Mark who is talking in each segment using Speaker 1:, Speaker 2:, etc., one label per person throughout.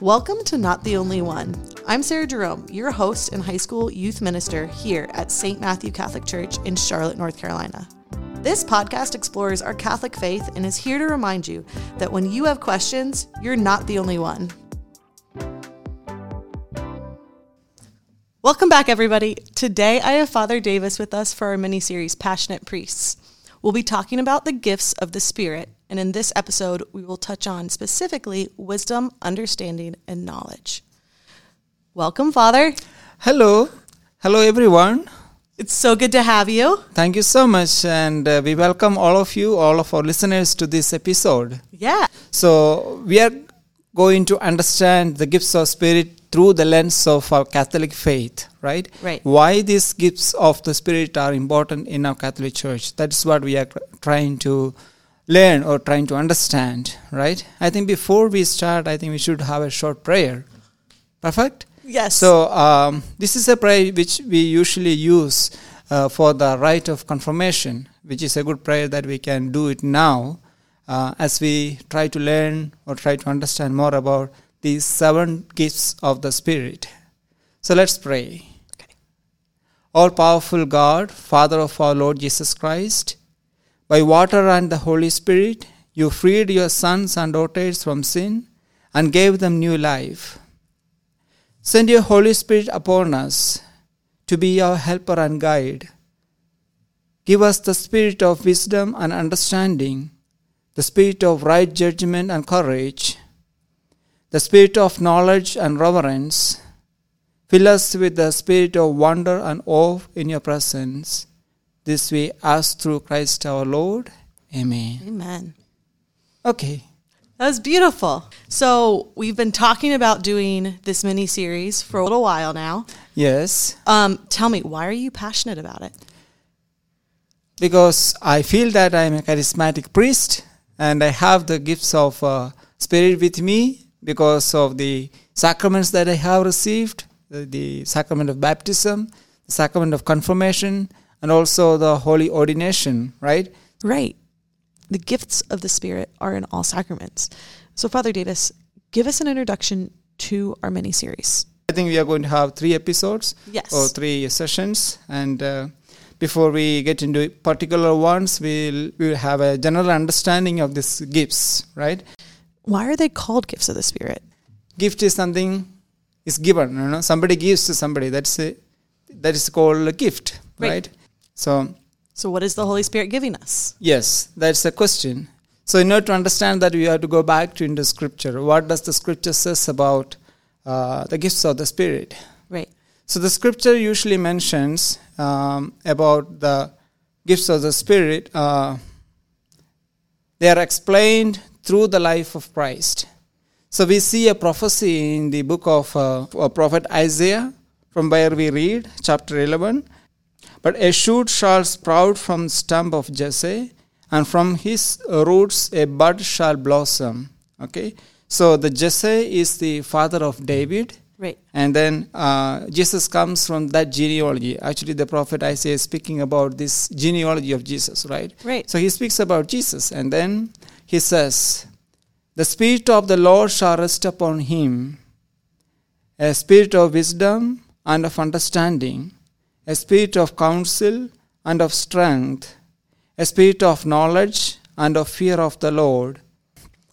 Speaker 1: Welcome to Not the Only One. I'm Sarah Jerome, your host and high school youth minister here at St. Matthew Catholic Church in Charlotte, North Carolina. This podcast explores our Catholic faith and is here to remind you that when you have questions, you're not the only one. Welcome back, everybody. Today I have Father Davis with us for our mini series, Passionate Priests. We'll be talking about the gifts of the Spirit, and in this episode, we will touch on specifically wisdom, understanding, and knowledge. Welcome, Father.
Speaker 2: Hello. Hello, everyone.
Speaker 1: It's so good to have you.
Speaker 2: Thank you so much. And uh, we welcome all of you, all of our listeners to this episode.
Speaker 1: Yeah.
Speaker 2: So, we are going to understand the gifts of Spirit through the lens of our Catholic faith, right?
Speaker 1: Right.
Speaker 2: Why these gifts of the Spirit are important in our Catholic Church. That's what we are trying to learn or trying to understand, right? I think before we start, I think we should have a short prayer. Perfect?
Speaker 1: Yes.
Speaker 2: So, um, this is a prayer which we usually use uh, for the rite of confirmation, which is a good prayer that we can do it now uh, as we try to learn or try to understand more about these seven gifts of the Spirit. So let's pray.
Speaker 1: Okay.
Speaker 2: All powerful God, Father of our Lord Jesus Christ, by water and the Holy Spirit, you freed your sons and daughters from sin and gave them new life. Send your Holy Spirit upon us to be our helper and guide. Give us the spirit of wisdom and understanding, the spirit of right judgment and courage the spirit of knowledge and reverence. Fill us with the spirit of wonder and awe in your presence. This we ask through Christ our Lord. Amen.
Speaker 1: Amen.
Speaker 2: Okay.
Speaker 1: That was beautiful. So we've been talking about doing this mini series for a little while now.
Speaker 2: Yes.
Speaker 1: Um, tell me, why are you passionate about it?
Speaker 2: Because I feel that I'm a charismatic priest and I have the gifts of uh, spirit with me because of the sacraments that I have received the, the sacrament of baptism, the sacrament of confirmation, and also the holy ordination, right?
Speaker 1: Right. The gifts of the Spirit are in all sacraments. So, Father Davis, give us an introduction to our mini series.
Speaker 2: I think we are going to have three episodes
Speaker 1: Yes.
Speaker 2: or three sessions, and uh, before we get into particular ones, we'll we'll have a general understanding of these gifts, right?
Speaker 1: Why are they called gifts of the Spirit?
Speaker 2: Gift is something is given, you know. Somebody gives to somebody. That's a, that is called a gift,
Speaker 1: Right.
Speaker 2: right? So
Speaker 1: So, what is the Holy Spirit giving us?
Speaker 2: yes, that's a question. So in order to understand that, we have to go back to into Scripture. What does the Scripture says about uh, the gifts of the Spirit?
Speaker 1: Right.
Speaker 2: So the Scripture usually mentions um, about the gifts of the Spirit. Uh, they are explained through the life of Christ. So we see a prophecy in the book of uh, prophet Isaiah, from where we read, chapter 11. But a shoot shall sprout from the stump of Jesse, and from his roots a bud shall blossom. Okay, so the Jesse is the father of David,
Speaker 1: Right.
Speaker 2: and then uh, Jesus comes from that genealogy. Actually, the prophet Isaiah is speaking about this genealogy of Jesus, right?
Speaker 1: Right.
Speaker 2: So he speaks about Jesus, and then he says, The Spirit of the Lord shall rest upon him, a spirit of wisdom and of understanding, a spirit of counsel and of strength, a spirit of knowledge and of fear of the Lord.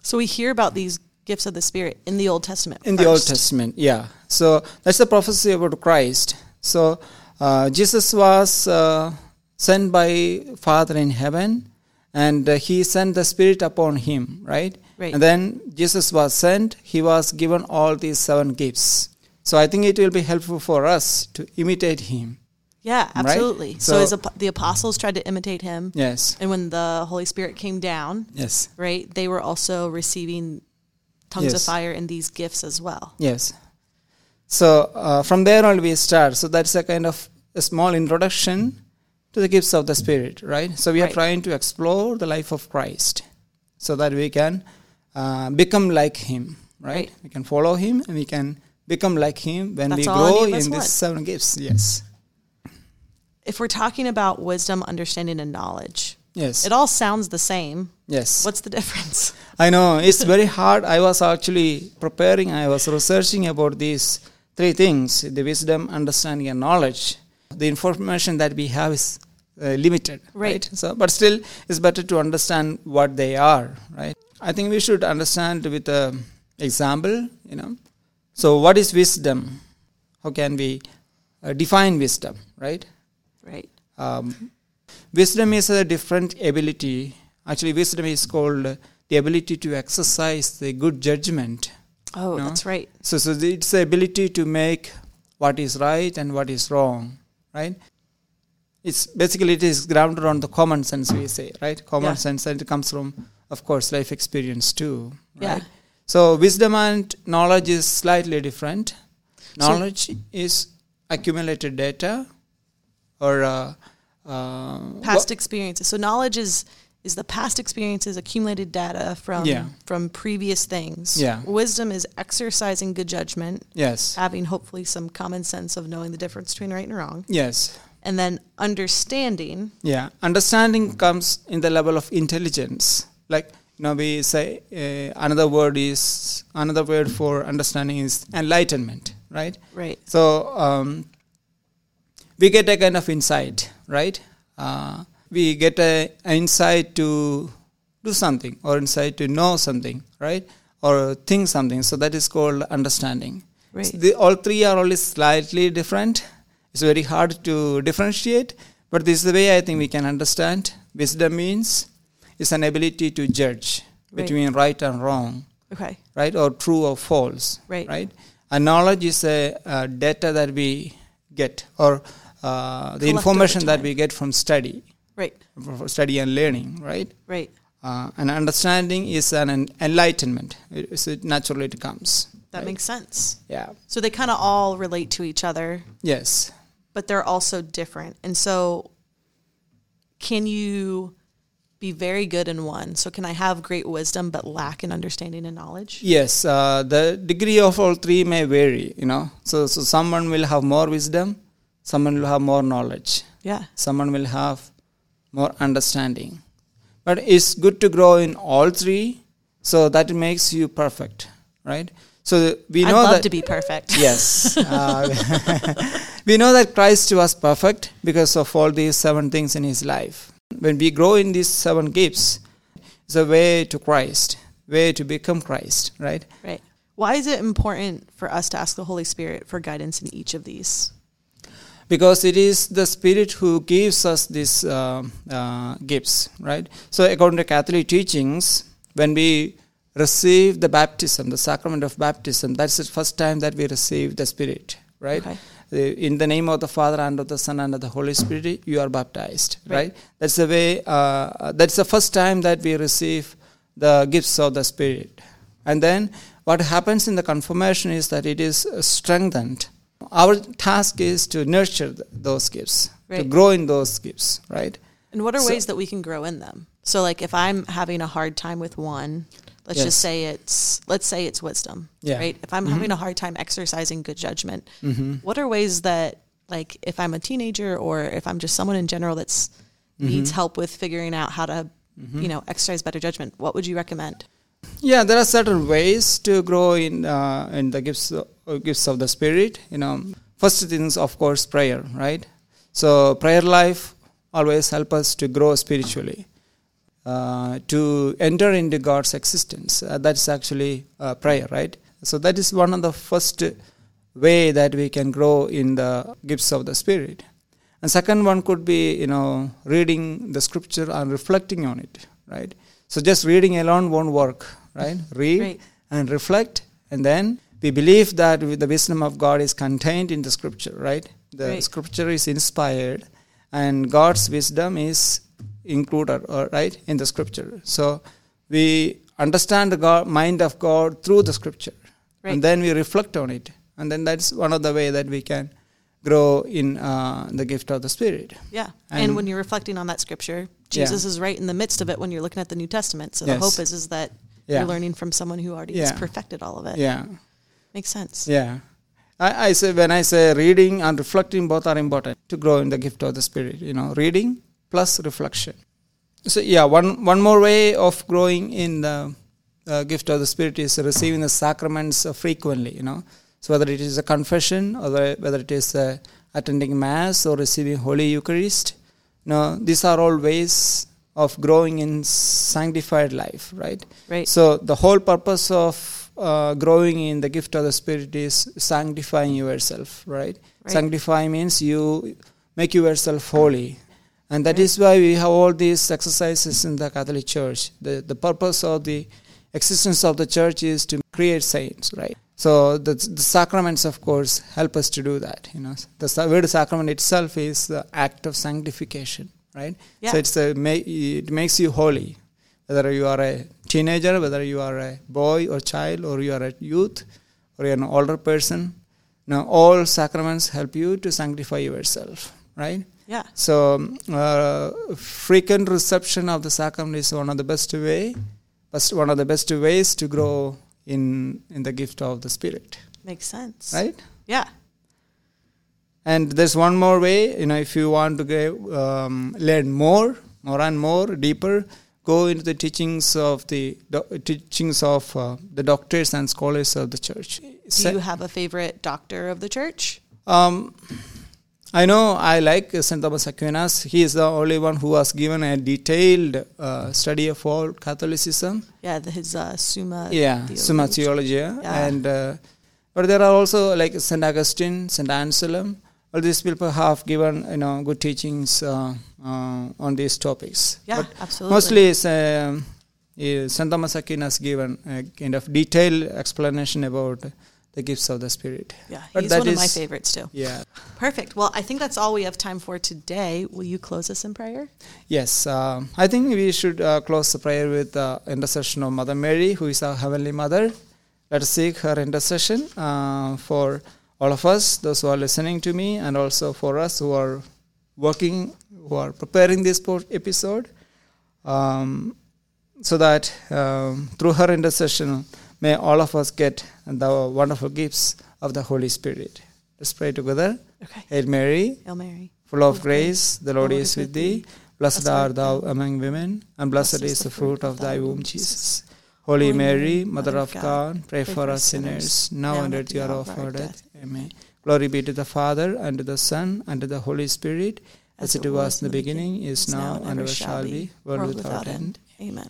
Speaker 1: So, we hear about these gifts of the Spirit in the Old Testament.
Speaker 2: In the Old. Testament, yeah. So that's the prophecy about Christ. So uh, Jesus was uh, sent by Father in heaven, and uh, he sent the Spirit upon him, right?
Speaker 1: Right.
Speaker 2: And then Jesus was sent. He was given all these seven gifts. So I think it will be helpful for us to imitate him.
Speaker 1: Yeah, absolutely. So,
Speaker 2: So-
Speaker 1: as the apostles tried to imitate him,
Speaker 2: Yes.
Speaker 1: and when the Holy Spirit came down,
Speaker 2: Yes.
Speaker 1: right, they were also receiving tongues of fire and these gifts as well.
Speaker 2: Yes. So uh, from there on we start. So that's a kind of a small introduction to the gifts of the Spirit, right? So we are
Speaker 1: Right.
Speaker 2: trying to explore the life of Christ, so that we can uh, become like Him, right?
Speaker 1: Right.
Speaker 2: We can follow Him and we can become like Him when
Speaker 1: That's
Speaker 2: we grow
Speaker 1: any of us
Speaker 2: in these seven gifts. Yes.
Speaker 1: If we're talking about wisdom, understanding, and knowledge,
Speaker 2: Yes.
Speaker 1: It all sounds the same.
Speaker 2: yes.
Speaker 1: What's the difference?
Speaker 2: I know it's very hard. I was actually preparing, I was researching about these three things the wisdom, understanding, and knowledge. The information that we have is uh, limited,
Speaker 1: Right.
Speaker 2: So, but still, it's better to understand what they are, right? I think we should understand with an example, you know. So, what is wisdom? How can we uh, define wisdom, right?
Speaker 1: Right.
Speaker 2: Um, wisdom is a different ability. Actually, wisdom is called the ability to exercise the good judgment.
Speaker 1: Oh,
Speaker 2: No?
Speaker 1: that's right.
Speaker 2: So, so the- it's the ability to make what is right and what is wrong, right? It's basically it is grounded on the common sense we say, right? Common
Speaker 1: Yeah.
Speaker 2: sense, and it comes from, of course, life experience too,
Speaker 1: Yeah.
Speaker 2: right? So, wisdom and knowledge is slightly different.
Speaker 1: So-
Speaker 2: Knowledge is accumulated data or uh, uh,
Speaker 1: Past experiences. So knowledge is is the past experiences, accumulated data from
Speaker 2: Yeah.
Speaker 1: from previous things.
Speaker 2: Yeah.
Speaker 1: Wisdom is exercising good judgment,
Speaker 2: yes,
Speaker 1: having hopefully some common sense of knowing the difference between right and wrong,
Speaker 2: yes,
Speaker 1: and then understanding.
Speaker 2: yeah. Understanding comes in the level of intelligence. Like you know, we say uh, another word is another word for understanding is enlightenment, right?
Speaker 1: Right.
Speaker 2: So um, we get a kind of insight, right? Uh, we get a, a insight to do something or insight to know something, right? Or think something. So that is called understanding.
Speaker 1: Right.
Speaker 2: So the, all three are only slightly different. It's very hard to differentiate, but this is the way I think we can understand. Wisdom means it's an ability to judge
Speaker 1: Right.
Speaker 2: between right and wrong
Speaker 1: Okay.
Speaker 2: right or true or false
Speaker 1: Right.
Speaker 2: right and knowledge is a, uh data that we get or uh, the information that we get from study
Speaker 1: Right.
Speaker 2: study and learning right
Speaker 1: Right.
Speaker 2: uh, and understanding is an, en- enlightenment it, it naturally it comes
Speaker 1: That
Speaker 2: right?
Speaker 1: makes sense.
Speaker 2: yeah
Speaker 1: So they kind of all relate to each other,
Speaker 2: yes
Speaker 1: but they're also different. And so, can you be very good in one? So, can I have great wisdom but lack in understanding and knowledge?
Speaker 2: yes uh, the degree of all three may vary you know so so someone will have more wisdom someone will have more knowledge
Speaker 1: Yeah.
Speaker 2: someone will have more understanding. But it's good to grow in all three, so that makes you perfect, right? So we know I'd
Speaker 1: love
Speaker 2: that
Speaker 1: to be perfect.
Speaker 2: yes, uh, we know that Christ was perfect because of all these seven things in his life. When we grow in these seven gifts, it's a way to Christ, way to become Christ, right?
Speaker 1: Right. Why is it important for us to ask the Holy Spirit for guidance in each of these?
Speaker 2: Because it is the spirit who gives us these uh, uh, gifts right? So according to catholic teachings when we receive the baptism the sacrament of baptism that's the first time that we receive the spirit right?
Speaker 1: Okay.
Speaker 2: Uh, in the name of the father and of the son and of the holy spirit you are baptized
Speaker 1: Right.
Speaker 2: right, that's the way uh, that's the first time that we receive the gifts of the spirit. And then what happens in the confirmation is that it is uh, strengthened our task is to nurture th- those gifts to grow in those gifts right
Speaker 1: And what are
Speaker 2: So-
Speaker 1: ways that we can grow in them? So, like, if I'm having a hard time with one, let's just say it's let's say it's wisdom,
Speaker 2: Yeah.
Speaker 1: right? If I'm
Speaker 2: Mhm.
Speaker 1: having a hard time exercising good judgment,
Speaker 2: mm-hmm.
Speaker 1: what are ways that, like, if I'm a teenager or if I'm just someone in general that's needs
Speaker 2: Mhm.
Speaker 1: help with figuring out how to,
Speaker 2: Mhm.
Speaker 1: you know, exercise better judgment, what would you recommend?
Speaker 2: Yeah, there are certain ways to grow in uh, in the gifts uh, gifts of the spirit. You know, first things of course prayer, right? So prayer life always help us to grow spiritually, uh, to enter into God's existence. Uh, that's actually uh, prayer, right? So that is one of the first way that we can grow in the gifts of the spirit. And second one could be you know reading the scripture and reflecting on it, right? So just reading alone won't work, right? Read
Speaker 1: Right.
Speaker 2: and reflect, and then we believe that the wisdom of God is contained in the scripture, right? The
Speaker 1: Right.
Speaker 2: scripture is inspired, and God's wisdom is included, uh, right, in the scripture. So we understand the God, mind of God through the scripture,
Speaker 1: Right.
Speaker 2: and then we reflect on it, and then that's one of the way that we can grow in uh, the gift of the Spirit.
Speaker 1: Yeah. And,
Speaker 2: And-
Speaker 1: when you're reflecting on that scripture,
Speaker 2: Yeah.
Speaker 1: Jesus is right in the midst of it when you're looking at the New Testament. So the hope is is that
Speaker 2: Yeah.
Speaker 1: you're learning from someone who already
Speaker 2: Yeah.
Speaker 1: has perfected all of it.
Speaker 2: Yeah.
Speaker 1: Makes sense.
Speaker 2: Yeah. I, I say when I say reading and reflecting both are important to grow in the gift of the spirit. You know, reading plus reflection. So yeah, one one more way of growing in the uh, gift of the Spirit is receiving the sacraments frequently. You know, so whether it is a confession or the- whether it is uh, attending mass or receiving Holy Eucharist. No, these are all ways of growing in sanctified life, right?
Speaker 1: Right.
Speaker 2: So the whole purpose of uh, growing in the gift of the Spirit is sanctifying yourself, right?
Speaker 1: Right.
Speaker 2: Sanctify means you make yourself holy. And that
Speaker 1: Right.
Speaker 2: is why we have all these exercises in the Catholic Church. The, the purpose of the existence of the church is to create saints, right? So the, the sacraments, of course, help us to do that. You know, the word sacrament itself is the act of sanctification, right?
Speaker 1: Yeah.
Speaker 2: So it's a, it makes you holy, whether you are a teenager, whether you are a boy or child, or you are a youth, or you're an older person. Now, all sacraments help you to sanctify yourself, right?
Speaker 1: Yeah.
Speaker 2: So, uh, frequent reception of the sacrament is one of the best way, best one of the best ways to grow in in the gift of the Spirit,
Speaker 1: Makes sense.
Speaker 2: right?
Speaker 1: Yeah.
Speaker 2: And there's one more way, you know, if you want to get, um, learn more, more and more, deeper, go into the teachings of the do- teachings of uh, the doctors and scholars of the church.
Speaker 1: Do you have a favorite doctor of the church?
Speaker 2: Um, I know I like St. Thomas Aquinas. He is the only one who has given a detailed uh, study of all Catholicism.
Speaker 1: Yeah, the, his uh, Summa.
Speaker 2: yeah,
Speaker 1: Theologia.
Speaker 2: Summa Theologia.
Speaker 1: Yeah.
Speaker 2: And, uh, but there are also like St. Augustine, St. Anselm. All these people have given you know good teachings uh, uh, on these topics.
Speaker 1: Yeah,
Speaker 2: But
Speaker 1: absolutely.
Speaker 2: mostly it's, um, St. Thomas Aquinas given a kind of detailed explanation about the gifts of the Spirit.
Speaker 1: Yeah,
Speaker 2: but
Speaker 1: he's one of my favorites too.
Speaker 2: Yeah.
Speaker 1: Perfect. Well, I think that's all we have time for today. Will you close us in prayer?
Speaker 2: Yes, um, I think we should uh, close the prayer with the intercession of Mother Mary, who is our Heavenly Mother. Let us seek her intercession uh, for all of us, those who are listening to me, and also for us who are working, who are preparing this episode, um, so that um, through her intercession, may all of us get the wonderful gifts of the Holy Spirit. Let's pray together.
Speaker 1: Okay.
Speaker 2: Hail Mary,
Speaker 1: Hail Mary.
Speaker 2: full of grace, the Lord is with thee. Blessed
Speaker 1: Blessed art
Speaker 2: thou
Speaker 1: thou
Speaker 2: among women, and blessed is the fruit of thy womb, Jesus. Holy Mary, Mother of God, pray for us sinners, now and at the hour of our death. Amen. Glory be to the Father, and to the Son, and to the Holy Spirit, as it was in the beginning, is now, and ever shall be, world without end.
Speaker 1: Amen.